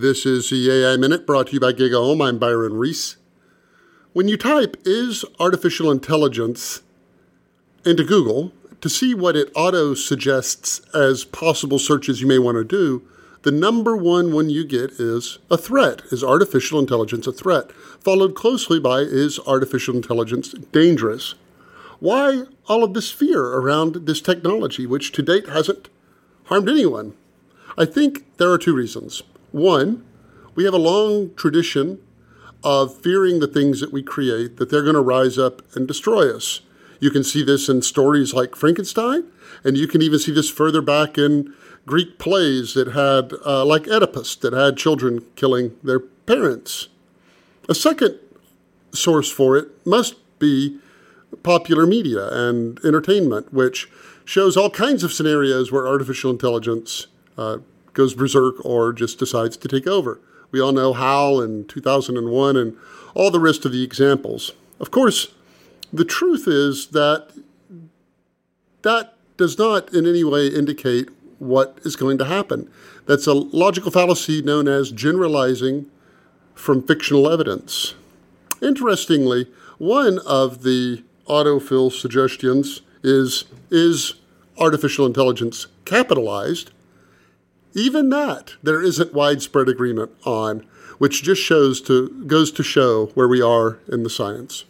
This is the AI Minute brought to you by GigaOM. I'm Byron Reese. When you type is artificial intelligence into Google to see what it auto suggests as possible searches you may want to do, the number one one you get is a threat. Is artificial intelligence a threat? Followed closely by is artificial intelligence dangerous? Why all of this fear around this technology, which to date hasn't harmed anyone? I think there are two reasons. One, we have a long tradition of fearing the things that we create, that they're going to rise up and destroy us. You can see this in stories like Frankenstein, and you can even see this further back in Greek plays that had, uh, like Oedipus, that had children killing their parents. A second source for it must be popular media and entertainment, which shows all kinds of scenarios where artificial intelligence uh, goes berserk or just decides to take over. We all know HAL in 2001 and all the rest of the examples. Of course, the truth is that that does not in any way indicate what is going to happen. That's a logical fallacy known as generalizing from fictional evidence. Interestingly, one of the autofill suggestions is is artificial intelligence capitalized? Even that there isn't widespread agreement on, which just shows to goes to show where we are in the science.